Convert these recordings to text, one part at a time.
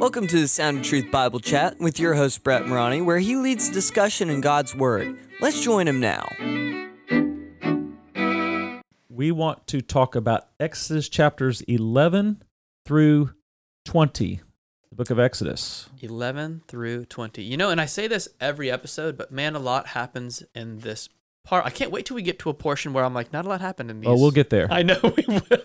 Welcome to the Sound of Truth Bible Chat with your host Brett Morani, where he leads discussion in God's Word. Let's join him now. We want to talk about Exodus chapters 11 through 20, the book of Exodus. 11 through 20. You know, and I say this every episode, but man, a lot happens in this part. I can't wait till we get to a portion where I'm like, not a lot happened in these. Oh, we'll get there. I know we will.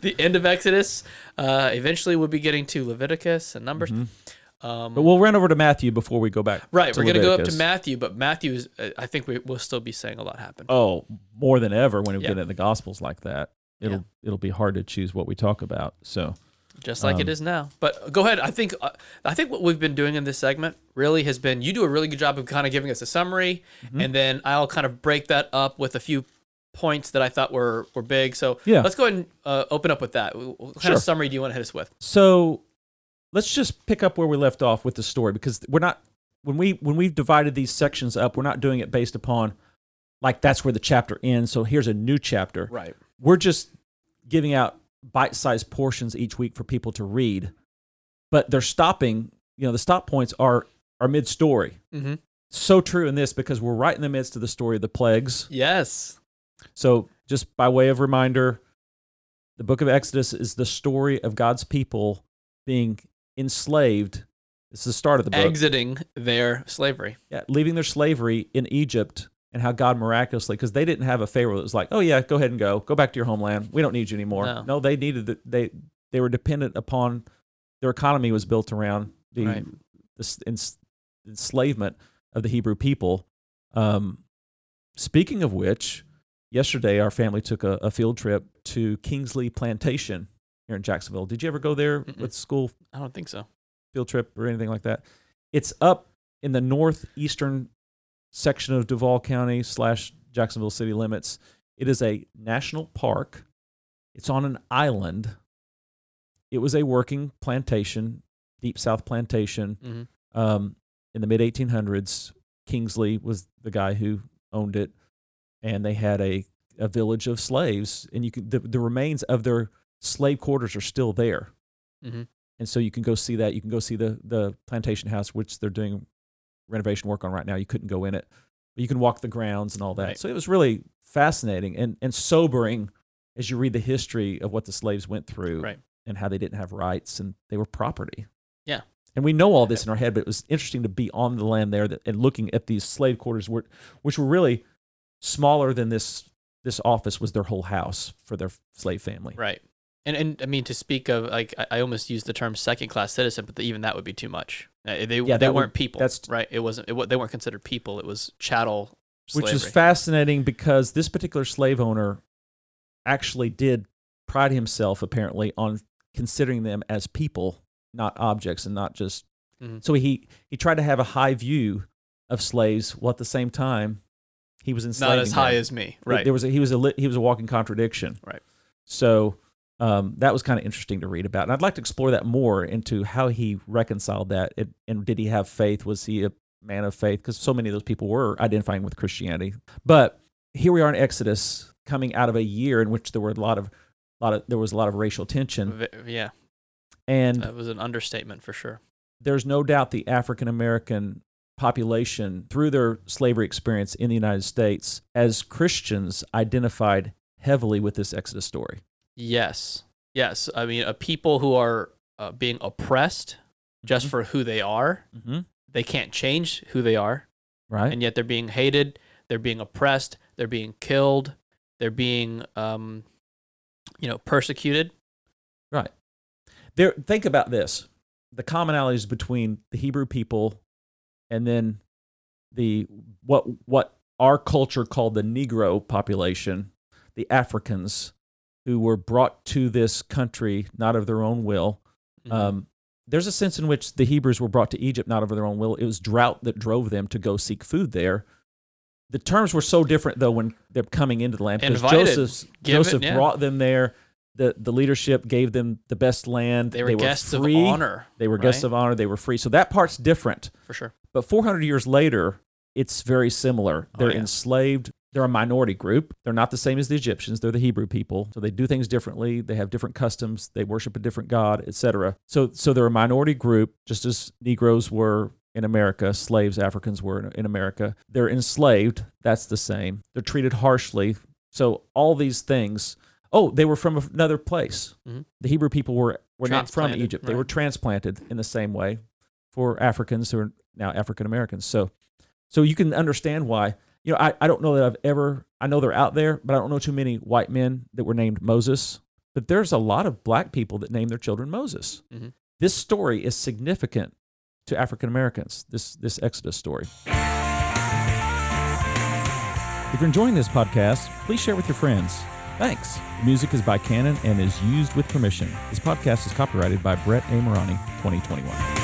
the end of Exodus. Uh, eventually, we'll be getting to Leviticus and Numbers. Um, Mm-hmm. But we'll run over to Matthew before we go back. right, we're going to go up to Matthew, but Matthew uh, I think we, we'll still be saying a lot happened. Oh, more than ever when we Yeah. get into the Gospels like that. It'll Yeah. it'll be hard to choose what we talk about. So just like it Um, is now. But go ahead. I think uh, I think what we've been doing in this segment really has been you do a really good job of kind of giving us a summary, Mm-hmm. and then I'll kind of break that up with a few points that I thought were were big. So Yeah. let's go ahead and uh, open up with that. What kind Sure. of summary do you want to hit us with? so let's just pick up where we left off with the story because we're not when we when we've divided these sections up, we're not doing it based upon like that's where the chapter ends. So here's a new chapter. Right. we're just giving out bite-sized portions each week for people to read but they're stopping you know the stop points are are mid-story Mm-hmm. so true in this because we're right in the midst of the story of the plagues Yes. So just by way of reminder the book of exodus is the story of god's people being enslaved it's the start of the book Exiting their slavery. yeah, leaving their slavery in Egypt and how God miraculously, because they didn't have a Pharaoh that was like, oh yeah, go ahead and go, go back to your homeland. We don't need you anymore. No. they needed the, they they were dependent upon their economy was built around the, Right. the enslavement of the Hebrew people. Um, speaking of which, yesterday our family took a, a field trip to Kingsley Plantation here in Jacksonville. Did you ever go there Mm-mm. with school I don't think so. field trip or anything like that. It's up in the northeastern section of Duval County slash Jacksonville city limits. It is a national park. It's on an island. It was a working plantation, deep south plantation. Mm-hmm. Um, in the mid 1800s, Kingsley was the guy who owned it, and they had a, a village of slaves, and you can the, the remains of their slave quarters are still there Mm-hmm. and so you can go see that. You can go see the the plantation house, which they're doing renovation work on right now. You couldn't go in it, but you can walk the grounds and all that. Right. So it was really fascinating and and sobering as you read the history of what the slaves went through Right. and how they didn't have rights and they were property. Yeah. And we know all this in our head, but it was interesting to be on the land there that, and looking at these slave quarters, were, which were really smaller than this. This office was their whole house for their slave family. Right. And and I mean to speak of like I, I almost used the term second class citizen, but even that would be too much. Uh, they Yeah, they weren't people. that's- right. It wasn't. It, they weren't considered people. It was chattel. which is fascinating because this particular slave owner actually did pride himself apparently on considering them as people not objects and not just Mhm. so he he tried to have a high view of slaves while at the same time he was enslaving not as high as me. Right. there was a, he was a he was a walking contradiction Right. so um, that was kind of interesting to read about and i'd like to explore that more into how he reconciled that and, and did he have faith was he a man of faith because so many of those people were identifying with christianity but here we are in exodus coming out of a year in which there were a lot of lot of there was a lot of racial tension yeah. and That was an understatement for sure. there's no doubt the African American population, through their slavery experience in the United States, as Christians, identified heavily with this Exodus story. Yes. Yes. I mean, a people who are uh, being oppressed just Mhm. for who they are. Mm-hmm. They can't change who they are, Right? and yet they're being hated. They're being oppressed. They're being killed. They're being, um, you know, persecuted. right. There. Think about this: the commonalities between the Hebrew people and then the what what our culture called the Negro population, the Africans, who were brought to this country not of their own will. Mhm. Um, there's a sense in which the Hebrews were brought to Egypt not of their own will. It was drought that drove them to go seek food there. The terms were so different though when they're coming into the land because Invited. Joseph's, it, Joseph yeah. brought them there. The the leadership gave them the best land. they were guests free. of honor. They were guests of honor. They were free. So that part's different. for sure. But 400 years later, it's very similar. Oh, They're yeah. enslaved. they're a minority group. They're not the same as the Egyptians. They're the Hebrew people. So they do things differently. They have different customs. They worship a different God, etc. So so they're a minority group, just as Negroes were in America, slaves, Africans were in, in America. They're enslaved. That's the same. They're treated harshly. So all these things. Oh, they were from another place. Mhm. The Hebrew people were were not from Egypt. They were transplanted in the same way for Africans who are now African Americans. So so you can understand why. You know, I, I don't know that I've ever I know they're out there, but I don't know too many white men that were named Moses. But there's a lot of black people that name their children Moses. Mhm. This story is significant to African Americans. This this Exodus story. If you're enjoying this podcast, please share with your friends. Thanks. The music is by Canon and is used with permission. This podcast is copyrighted by Brett A. Morani, 2021.